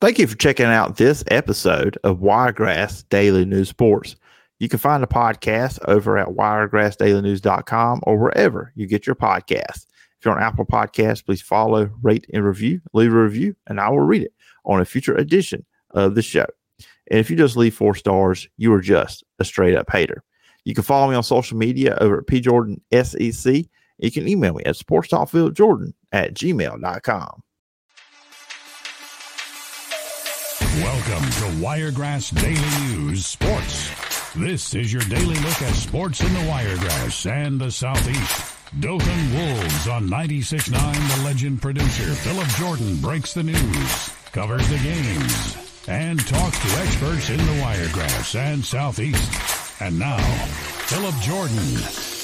Thank you for checking out this episode of Wiregrass Daily News Sports. You can find the podcast over at wiregrassdailynews.com or wherever you get your podcasts. If you're on Apple Podcasts, please follow, rate, and review. Leave a review, and I will read it on a future edition of the show. And if you just leave four stars, you are just a straight up hater. You can follow me on social media over at pjordansec. You can email me at sportstalkphilipjordan at gmail.com. Welcome to Wiregrass Daily News Sports. This is your daily look at sports in the Wiregrass and the Southeast. Dothan Wolves on 96.9 The Legend producer Phillip Jordan breaks the news, covers the games, and talks to experts in the Wiregrass and Southeast. And now, Phillip Jordan.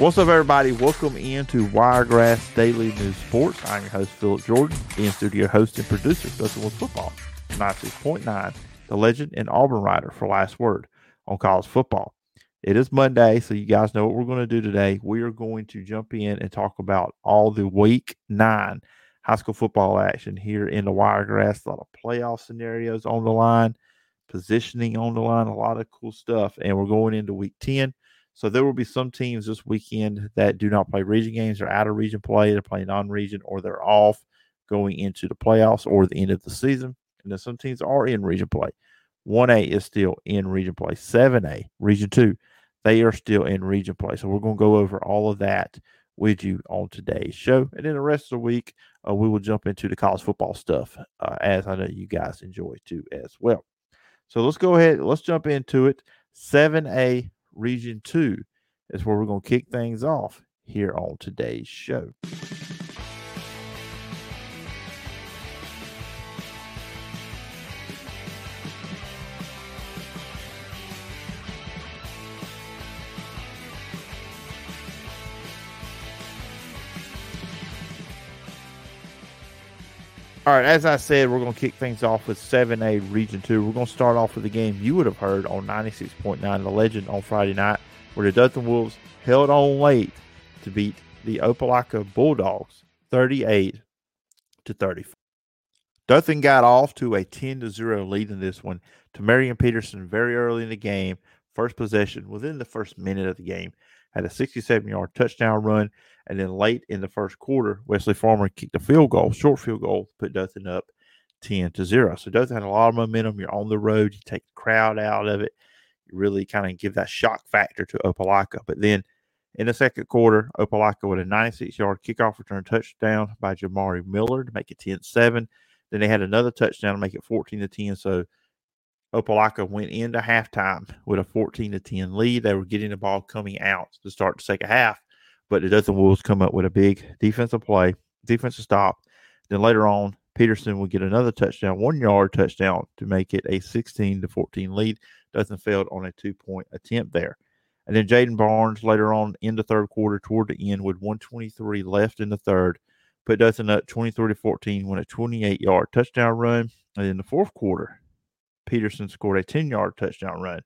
What's up, everybody? Welcome into Wiregrass Daily News Sports. I'm your host, Phillip Jordan, in studio host and producer, Dothan Wolves Football, 96.9 the legend and Auburn writer for Last Word on college football. It is Monday, so you guys know what we're going to do today. We are going to jump in and talk about all the week nine high school football action here in the Wiregrass. A lot of playoff scenarios on the line, positioning on the line, a lot of cool stuff. And we're going into week 10. So there will be some teams this weekend that do not play region games. They're out of region play, they're playing non region, or they're off going into the playoffs or the end of the season. And then some teams are in region play. 1A is still in region play. 7A, region 2, they are still in region play. So we're going to go over all of that with you on today's show. And then the rest of the week, uh, we will jump into the college football stuff, uh, as I know you guys enjoy too as well. So let's go ahead. Let's jump into it. 7A, region 2 is where we're going to kick things off here on today's show. All right, as I said, we're going to kick things off with 7A Region 2. We're going to start off with a game you would have heard on 96.9 The Legend on Friday night, where the Dothan Wolves held on late to beat the Opelika Bulldogs 38 to 34. Dothan got off to a 10 to 0 lead in this one to Marion Peterson very early in the game. First possession within the first minute of the game had a 67 yard touchdown run. And then late in the first quarter, Wesley Farmer kicked a field goal, short field goal, put Dothan up 10 to 0. So Dothan had a lot of momentum. You're on the road, you take the crowd out of it. You really kind of give that shock factor to Opelika. But then in the second quarter, Opelika with a 96 yard kickoff return touchdown by Jamari Miller to make it 10 7. Then they had another touchdown to make it 14 to 10. So Opelika went into halftime with a 14 to 10 lead. They were getting the ball coming out to start the second half, but the Dothan Wolves come up with a big defensive play, defensive stop. Then later on, Peterson would get another touchdown, one yard touchdown to make it a 16 to 14 lead. Dothan failed on a two point attempt there. And then Jaden Barnes later on in the third quarter toward the end with 123 left in the third, put Dothan up 23 to 14, won a 28 yard touchdown run. And in the fourth quarter, Peterson scored a 10 yard touchdown run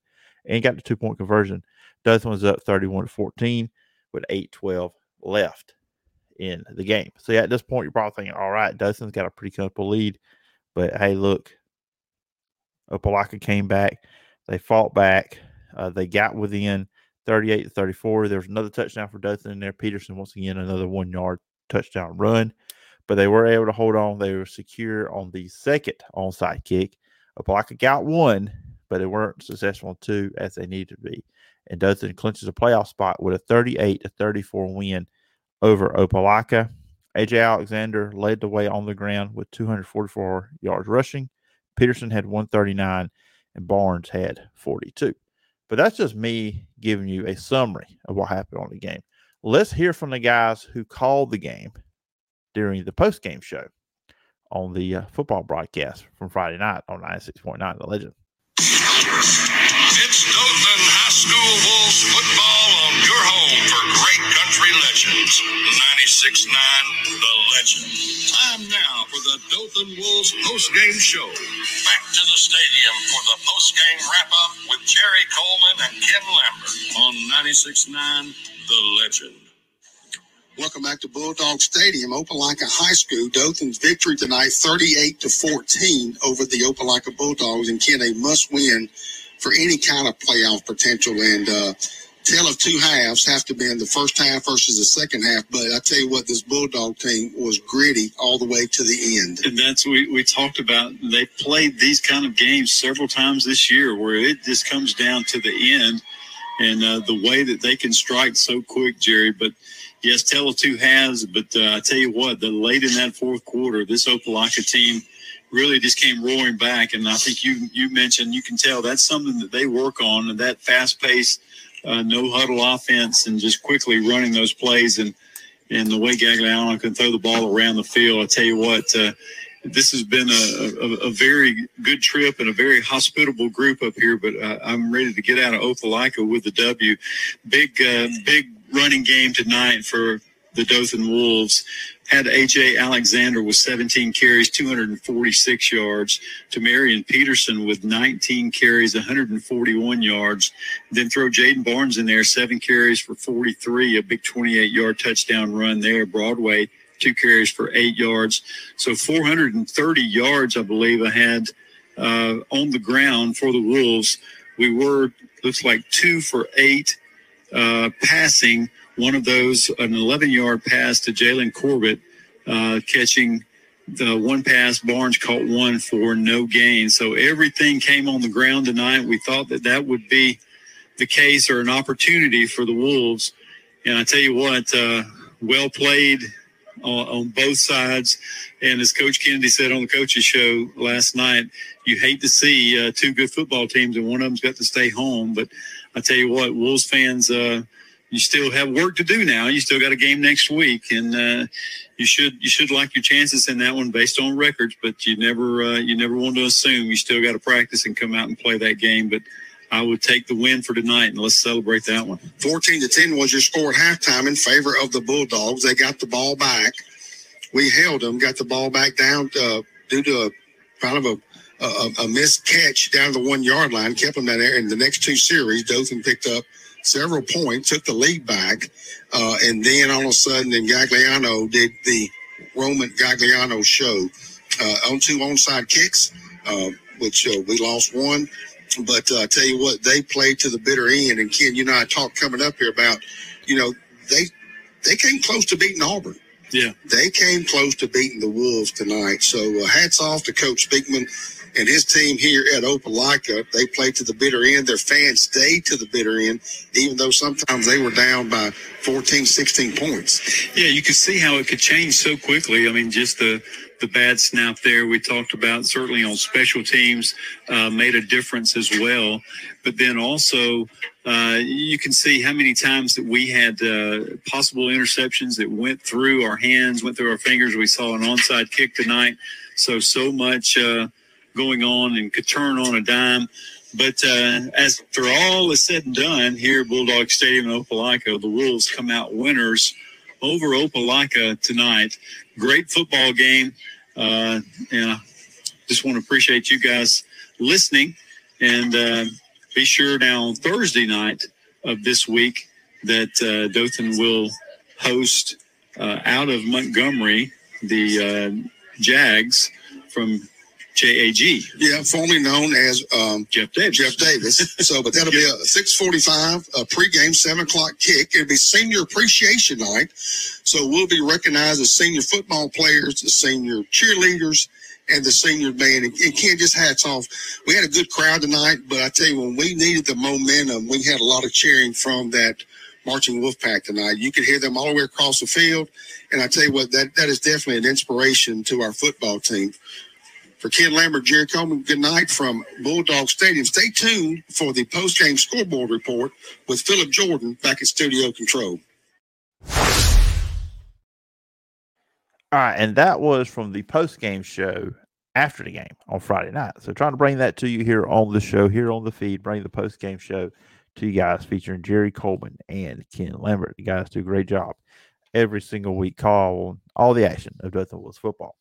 and got the two point conversion. Dothan was up 31 to 14 with 8 12 left in the game. So, yeah, at this point, you're probably thinking, all right, Dothan's got a pretty comfortable lead. But hey, look, Opelika came back. They fought back. Uh, they got within 38 to 34. There was another touchdown for Dothan in there. Peterson, once again, another one yard touchdown run. But they were able to hold on. They were secure on the second onside kick. Opelika got one, but they weren't successful in two as they needed to be. And Dothan clinches a playoff spot with a 38 to 34 win over Opelika. AJ Alexander led the way on the ground with 244 yards rushing. Peterson had 139 and Barnes had 42. But that's just me giving you a summary of what happened on the game. Let's hear from the guys who called the game during the post game show on the uh, football broadcast from Friday night on 96.9 The Legend. It's Dothan High School Wolves football on your home for great country legends. 96.9 The Legend. Time now for the Dothan Wolves post-game show. Back to the stadium for the post-game wrap-up with Jerry Coleman and Ken Lambert on 96.9 The Legend. Welcome back to Bulldog Stadium, Opelika High School. Dothan's victory tonight, 38 to 14 over the Opelika Bulldogs, and Ken a must win for any kind of playoff potential. And uh, tale of two halves have to be in the first half versus the second half. But I tell you what, this Bulldog team was gritty all the way to the end. And that's we we talked about. They played these kind of games several times this year, where it just comes down to the end, and uh, the way that they can strike so quick, Jerry. But yes, tell of two halves. But uh, I tell you what, the late in that fourth quarter, this Opelika team really just came roaring back. And I think you you mentioned you can tell that's something that they work on, and that fast pace, uh, no huddle offense, and just quickly running those plays and and the way Gagliano can throw the ball around the field. I tell you what. Uh, this has been a, a, a, very good trip and a very hospitable group up here, but uh, I'm ready to get out of Opelika with the W. Big, uh, big running game tonight for the Dothan Wolves. Had AJ Alexander with 17 carries, 246 yards. To Marion Peterson with 19 carries, 141 yards. Then throw Jaden Barnes in there, seven carries for 43, a big 28 yard touchdown run there. Broadway, two carries for eight yards. So 430 yards, I believe, I had uh, on the ground for the Wolves. We were, looks like two for eight uh, passing. One of those, an 11 yard pass to Jalen Corbett, uh, catching the one pass. Barnes caught one for no gain. So everything came on the ground tonight. We thought that that would be the case or an opportunity for the Wolves. And I tell you what, uh, well played on, on, both sides. And as Coach Kennedy said on the coaches show last night, you hate to see uh, two good football teams and one of them's got to stay home. But I tell you what, Wolves fans, uh, you still have work to do now. You still got a game next week, and uh, you should you should like your chances in that one based on records. But you never uh, you never want to assume you still got to practice and come out and play that game. But I would take the win for tonight, and let's celebrate that one. 14 to 10 was your score at halftime in favor of the Bulldogs. They got the ball back. We held them, got the ball back down uh, due to a kind of a a, a missed catch down the one yard line, kept them down there. In the next two series, Dothan picked up several points, took the lead back, uh, and then all of a sudden, then Gagliano did the Roman Gagliano show uh, on two onside kicks, uh, which uh, we lost one. But uh, I tell you what, they played to the bitter end. And Ken, you know, I talked coming up here about, you know, they they came close to beating Auburn. Yeah, they came close to beating the Wolves tonight. So uh, hats off to Coach Speakman and his team here at Opelika, they played to the bitter end. Their fans stayed to the bitter end, even though sometimes they were down by 14, 16 points. Yeah, you could see how it could change so quickly. I mean, just the the bad snap there we talked about certainly on special teams uh, made a difference as well but then also uh, you can see how many times that we had uh, possible interceptions that went through our hands went through our fingers we saw an onside kick tonight so so much uh, going on and could turn on a dime. But uh, as after all is said and done here at Bulldog Stadium in Opelika, the Wolves come out winners over Opelika tonight. Great football game. Uh, and I just want to appreciate you guys listening. And uh, be sure now on Thursday night of this week that uh, Dothan will host uh, out of Montgomery the uh, Jags from JAG. Yeah, formerly known as um, Jeff Davis. Jeff Davis. so, but that'll be a 645 a pregame, 7 o'clock kick. It'll be senior appreciation night. So we'll be recognized as senior football players, the senior cheerleaders, and the senior band. And, and Ken, just hats off. We had a good crowd tonight, but I tell you, when we needed the momentum, we had a lot of cheering from that marching wolf pack tonight. You could hear them all the way across the field. And I tell you what, that, that is definitely an inspiration to our football team. For Ken Lambert, Jerry Coleman, good night from Bulldog Stadium. Stay tuned for the post-game scoreboard report with Phillip Jordan back at studio control. All right, and that was from the post-game show after the game on Friday night. So trying to bring that to you here on the show, here on the feed, bring the post-game show to you guys featuring Jerry Coleman and Ken Lambert. You guys do a great job every single week. Call on all the action of Dothan Wolves football.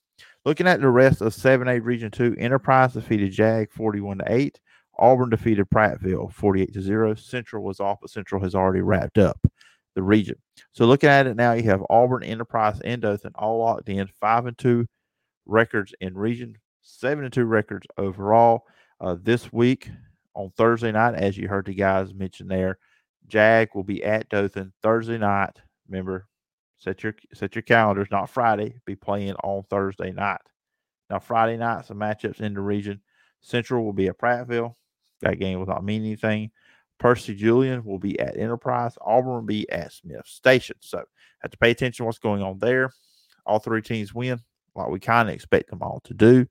Looking at the rest of 7A Region 2, Enterprise defeated Jag 41 to 8. Auburn defeated Prattville 48 to 0. Central was off, but Central has already wrapped up the region. So looking at it now, you have Auburn, Enterprise, and Dothan all locked in, five and two records in region, seven and two records overall. Uh, this week on Thursday night, as you heard the guys mention there, Jag will be at Dothan Thursday night. Remember, set your set your calendars, not Friday. Be playing on Thursday night. Now Friday night, some matchups in the region. Central will be at Prattville. That game will not mean anything. Percy Julian will be at Enterprise. Auburn will be at Smiths Station. So have to pay attention to what's going on there. All three teams win, like we kind of expect them all to do.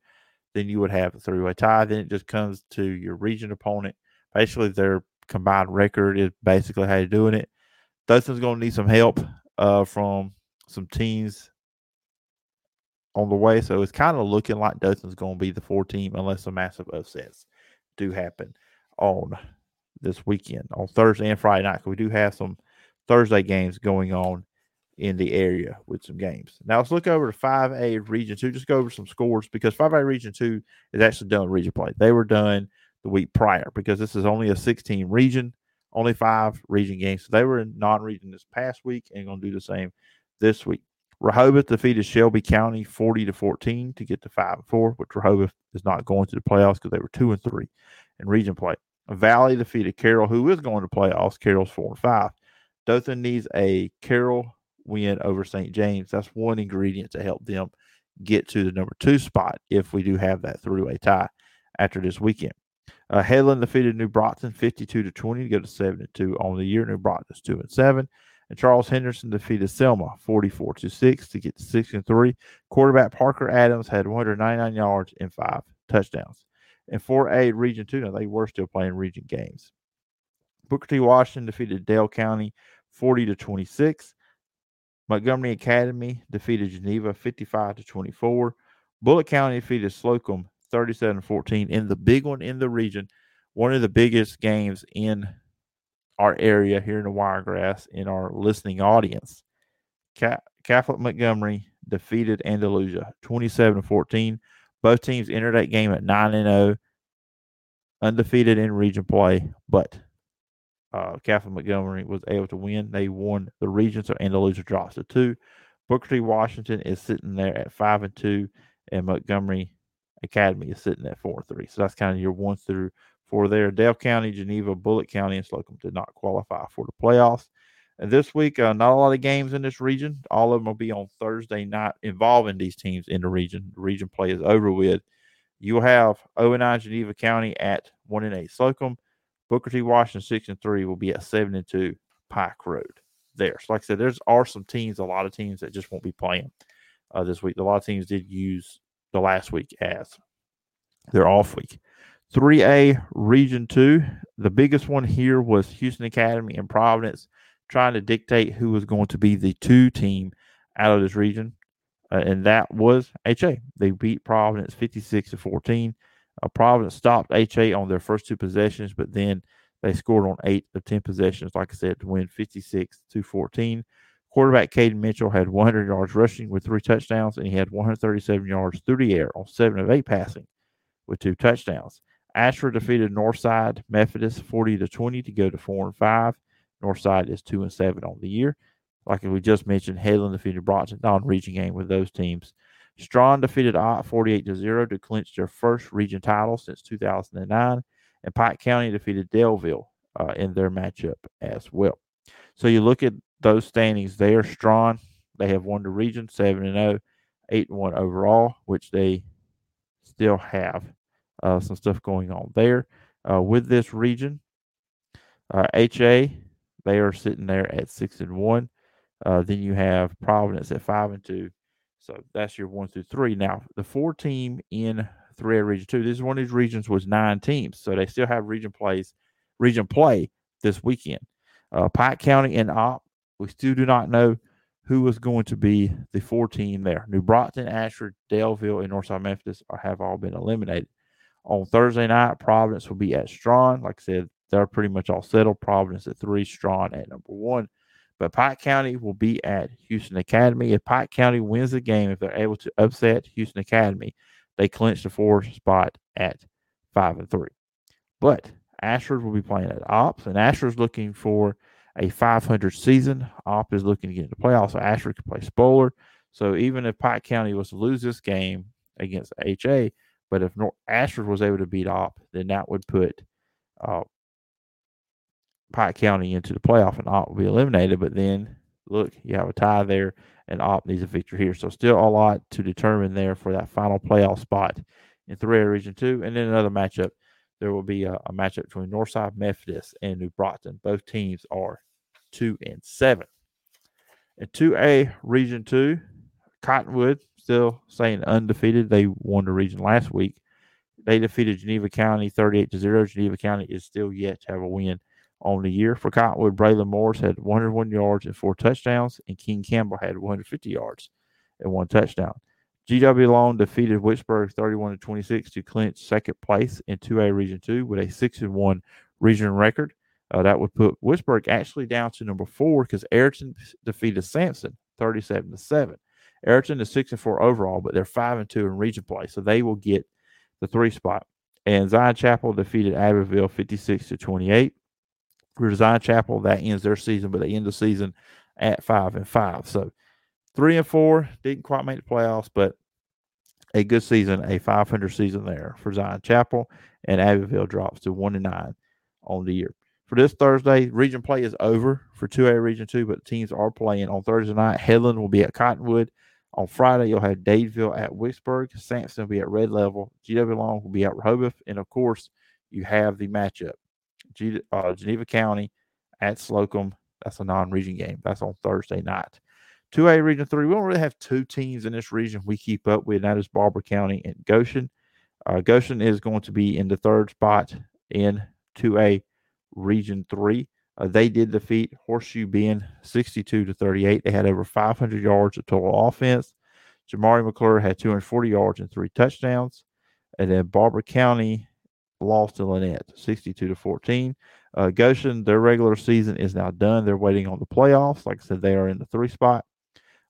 Then you would have a three-way tie. Then it just comes to your region opponent. Basically, their combined record is basically how you're doing it. Dothan's going to need some help uh, from some teams on the way. So it's kind of looking like Dothan's going to be the four team unless some massive upsets do happen on this weekend on Thursday and Friday night. We do have some Thursday games going on in the area with some games. Now let's look over to 5A Region 2. Just go over some scores because 5A Region 2 is actually done region play. They were done the week prior because this is only a 16 region, only five region games. So they were in non region this past week and going to do the same this week. Rehoboth defeated Shelby County 40 to 14 to get to 5 and 4, which Rehoboth is not going to the playoffs because they were 2 and 3 in region play. Valley defeated Carroll, who is going to playoffs. Carroll's 4 and 5. Dothan needs a Carroll win over St. James. That's one ingredient to help them get to the number two spot if we do have that three way tie after this weekend. Uh, Headland defeated New Brockton 52 to 20 to go to 7 and 2 on the year. New Brockton's 2 and 7. And Charles Henderson defeated Selma 44 to 6 to get to 6 and 3. Quarterback Parker Adams had 199 yards and five touchdowns. And 4A Region 2, now they were still playing region games. Booker T. Washington defeated Dale County 40 to 26. Montgomery Academy defeated Geneva 55 to 24. Bullock County defeated Slocomb 37 14 in the big one in the region. One of the biggest games in our area here in the Wiregrass in our listening audience. Catholic Montgomery defeated Andalusia 27 14. Both teams entered that game at 9 and 0, undefeated in region play, but uh, Catholic Montgomery was able to win. They won the region, so Andalusia drops to two. Booker T. Washington is sitting there at 5 and 2, and Montgomery Academy is sitting at 4 and 3. So that's kind of your one through for there. Dale County, Geneva, Bullock County, and Slocomb did not qualify for the playoffs. And this week, uh, not a lot of games in this region. All of them will be on Thursday night involving these teams in the region. The region play is over with. You'll have 0 9 Geneva County at 1 and 8 Slocomb. Booker T. Washington 6 and 3 will be at 7 and 2 Pike Road there. So, like I said, there's are some teams, a lot of teams that just won't be playing uh, this week. A lot of teams did use the last week as their off week. 3A Region 2. The biggest one here was Houston Academy and Providence trying to dictate who was going to be the two team out of this region. Uh, and that was HA. They beat Providence 56 to 14. Uh, Providence stopped HA on their first two possessions, but then they scored on eight of 10 possessions, like I said, to win 56 to 14. Quarterback Caden Mitchell had 100 yards rushing with three touchdowns, and he had 137 yards through the air on seven of eight passing with two touchdowns. Ashford defeated Northside Methodist 40 to 20 to go to four and five. Northside is two and seven on the year. Like we just mentioned, Headland defeated Bronson non-region game with those teams. Straughn defeated Opp 48 to 0 to clinch their first region title since 2009. And Pike County defeated Daleville uh, in their matchup as well. So you look at those standings they are strong. they have won the region 7 and 0, 8 and 1 overall, which they still have uh, some stuff going on there. Uh, with this region, HA, uh, they are sitting there at 6 and 1. Uh, then you have Providence at 5 and 2. So that's your 1 through 3. Now, the four team in 3A Region 2, this is one of these regions was nine teams. So they still have region plays, region play this weekend. Uh, Pike County and Opp, we still do not know who is going to be the four team there. New Brockton, Ashford, Daleville, and Northside Methodist are, have all been eliminated. On Thursday night, Providence will be at Straughn. Like I said, they're pretty much all settled. Providence at three, Straughn at number one. But Pike County will be at Houston Academy. If Pike County wins the game, if they're able to upset Houston Academy, they clinch the fourth spot at five and three. But Ashford will be playing at Ops, and Ashford's looking for a 500 season. Opp is looking to get into playoffs, so Ashford can play spoiler. So even if Pike County was to lose this game against HA, but if North Ashford was able to beat Opp, then that would put uh, Pike County into the playoff, and Opp will be eliminated. But then look, you have a tie there, and Opp needs a victory here. So still a lot to determine there for that final playoff spot in 3A Region 2. And then another matchup, there will be a, a matchup between Northside Methodist and New Brockton. Both teams are 2 and 7. In 2A Region 2, Cottonwood still staying undefeated. They won the region last week. They defeated Geneva County 38 to 0. Geneva County is still yet to have a win on the year. For Cottonwood, Braylon Morris had 101 yards and four touchdowns, and King Campbell had 150 yards and one touchdown. GW Long defeated Wicksburg 31 to 26 to clinch second place in 2A Region 2 with a 6 and 1 region record. Uh, that would put Wicksburg actually down to number four because Ariton defeated Samson 37 to 7. Ariton is 6 and 4 overall, but they're 5 and 2 in region play, so they will get the three spot. And Zion Chapel defeated Abbeville 56 to 28 for Zion Chapel. That ends their season, but they end the season at five and five. So three and four didn't quite make the playoffs, but a good season, a 500 season there for Zion Chapel, and Abbeville drops to one and nine on the year. For this Thursday, region play is over for 2A Region 2, but teams are playing on Thursday night. Headland will be at Cottonwood. On Friday, you'll have Dadeville at Wicksburg. Samson will be at Red Level. GW Long will be at Rehoboth. And of course, you have the matchup G, uh, Geneva County at Slocomb. That's a non-region game. That's on Thursday night. 2A Region 3, we don't really have two teams in this region we keep up with, that is Barbour County and Goshen. Uh, Goshen is going to be in the third spot in 2A Region 3. Uh, they did defeat Horseshoe Bend 62 to 38. They had over 500 yards of total offense. Jamari McClure had 240 yards and three touchdowns. And then Barbour County lost to Lanett 62 to 14. Uh, Goshen, their regular season is now done. They're waiting on the playoffs. Like I said, they are in the three spot.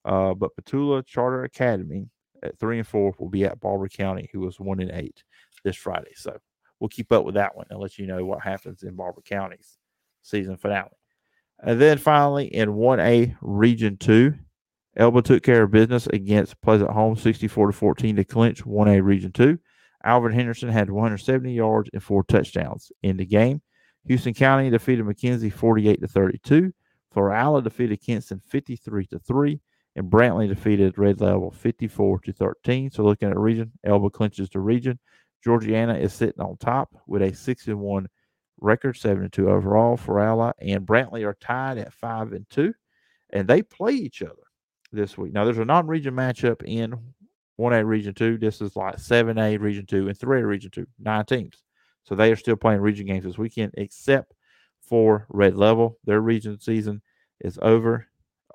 Uh, but Petula Charter Academy at three and four will be at Barbour County, who was one and eight this Friday. So we'll keep up with that one and let you know what happens in Barbour County's season finale. And then finally in 1A Region 2, Elba took care of business against Pleasant Home 64 to 14 to clinch 1A Region 2. Alvin Henderson had 170 yards and four touchdowns in the game. Houston County defeated McKenzie 48 to 32. Florala defeated Kinston 53 to 3. And Brantley defeated Red Level 54 to 13. So looking at region, Elba clinches the region. Georgiana is sitting on top with a 6 and 1 record, 7 and 2 overall. Florala and Brantley are tied at 5 and 2. And they play each other this week. Now there's a non-region matchup in 1A Region 2. This is like 7A Region 2 and 3A Region 2, nine teams. So they are still playing region games this weekend, except for Red Level. Their region season is over.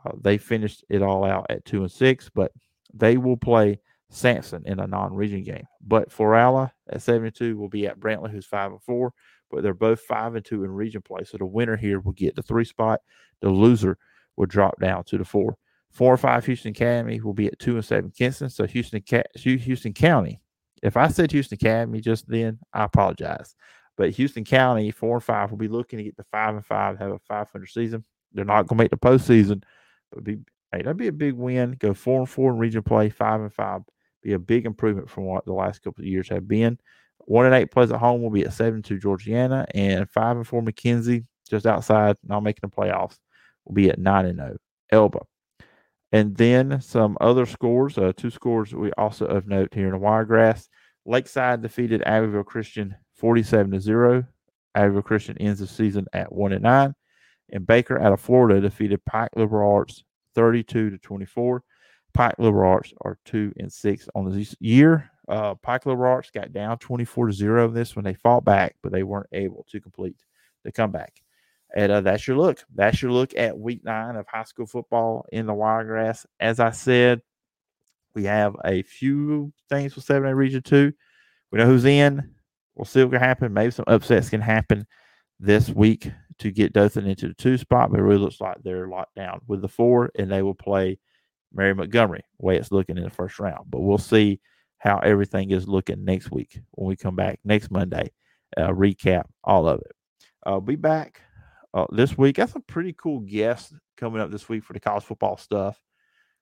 Uh, they finished it all out at 2 and 6, but they will play Samson in a non region game. But Florala at 72 will be at Brantley, who's 5 and 4, but they're both 5 and 2 in region play. So the winner here will get the three spot. The loser will drop down to the four. Four or five Houston Academy will be at two and seven Kinston. So Houston Houston County. If I said Houston Academy just then, I apologize. But Houston County four and five will be looking to get the five and five, have a five hundred season. They're not going to make the postseason, but be hey, that'd be a big win. Go four and four in region play, five and five. Be a big improvement from what the last couple of years have been. One and eight plays at home will be at seven to Georgiana, and five and four McKenzie, just outside, not making the playoffs, will be at nine and zero. Elba. And then some other scores, uh, two scores we also of note here in the Wiregrass. Lakeside defeated Abbeville Christian 47 to 0. Abbeville Christian ends the season at 1 and 9. And Baker out of Florida defeated Pike Liberal Arts 32 to 24. Pike Liberal Arts are 2 and 6 on this year. Uh, Pike Liberal Arts got down 24 to 0 this when they fought back, but they weren't able to complete the comeback. And uh, that's your look. That's your look at week nine of high school football in the Wiregrass. As I said, we have a few things for 7A Region 2. We know who's in. We'll see what can happen. Maybe some upsets can happen this week to get Dothan into the two spot, but it really looks like they're locked down with the four, and they will play Mary Montgomery, way it's looking in the first round. But we'll see how everything is looking next week when we come back next Monday, uh, recap all of it. I'll be back uh, this week. Got some pretty cool guests coming up this week for the college football stuff.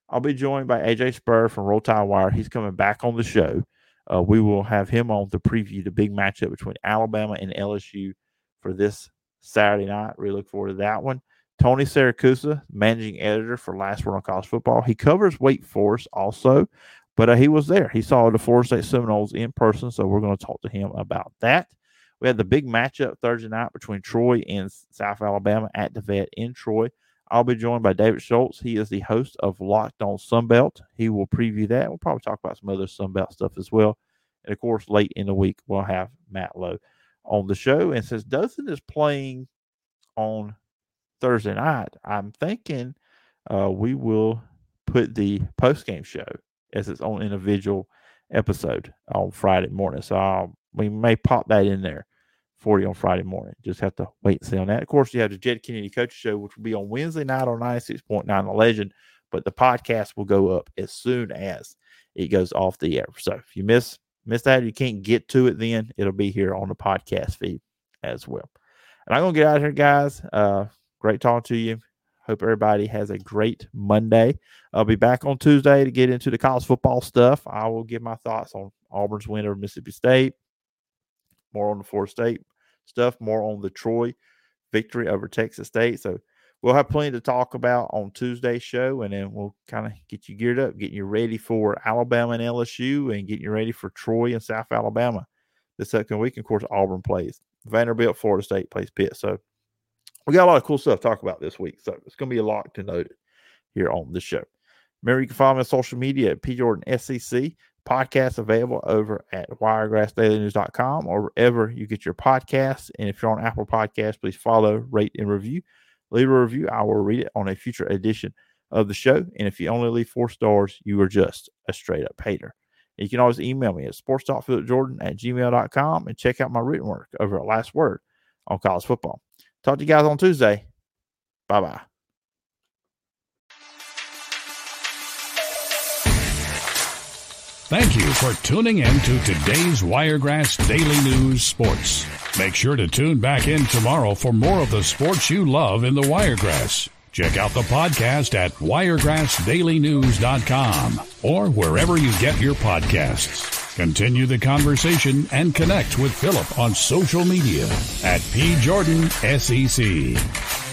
I'll be joined by AJ Spur from Roll Tide Wire. He's coming back on the show. Uh, we will have him on to preview the big matchup between Alabama and LSU for this Saturday night. Really look forward to that one. Tony Saracusa, managing editor for Last Word on College Football. He covers Wake Forest also, but uh, he was there. He saw the Florida State Seminoles in person, so we're going to talk to him about that. We had the big matchup Thursday night between Troy and South Alabama at the vet in Troy. I'll be joined by David Schultz. He is the host of Locked On Sunbelt. He will preview that. We'll probably talk about some other Sunbelt stuff as well. And of course, late in the week, we'll have Matt Lowe on the show. And since Dothan is playing on Thursday night, I'm thinking uh, we will put the post game show as its own individual episode on Friday morning. So I'll, we may pop that in there for you on Friday morning. Just have to wait and see on that. Of course, you have the Jed Kennedy Coach Show, which will be on Wednesday night on 96.9 The Legend, but the podcast will go up as soon as it goes off the air. So if you miss miss that, you can't get to it then, it'll be here on the podcast feed as well. And I'm going to get out of here, guys. Uh, great talking to you. Hope everybody has a great Monday. I'll be back on Tuesday to get into the college football stuff. I will give my thoughts on Auburn's win over Mississippi State, more on the Florida State stuff, more on the Troy victory over Texas State. So we'll have plenty to talk about on Tuesday's show, and then we'll kind of get you geared up, getting you ready for Alabama and LSU, and getting you ready for Troy and South Alabama this second week. And of course, Auburn plays Vanderbilt, Florida State plays Pitt. So we got a lot of cool stuff to talk about this week. So it's going to be a lot to note here on the show. Remember, you can follow me on social media at P Jordan SEC. Podcast available over at wiregrassdailynews.com or wherever you get your podcasts. And if you're on Apple Podcasts, please follow, rate, and review. Leave a review. I will read it on a future edition of the show. And if you only leave four stars, you are just a straight up hater. You can always email me at sportstalkphilipjordan at gmail.com and check out my written work over at Last Word on college football. Talk to you guys on Tuesday. Bye bye. Thank you for tuning in to today's Wiregrass Daily News Sports. Make sure to tune back in tomorrow for more of the sports you love in the Wiregrass. Check out the podcast at wiregrassdailynews.com or wherever you get your podcasts. Continue the conversation and connect with Phillip on social media at P. Jordan SEC.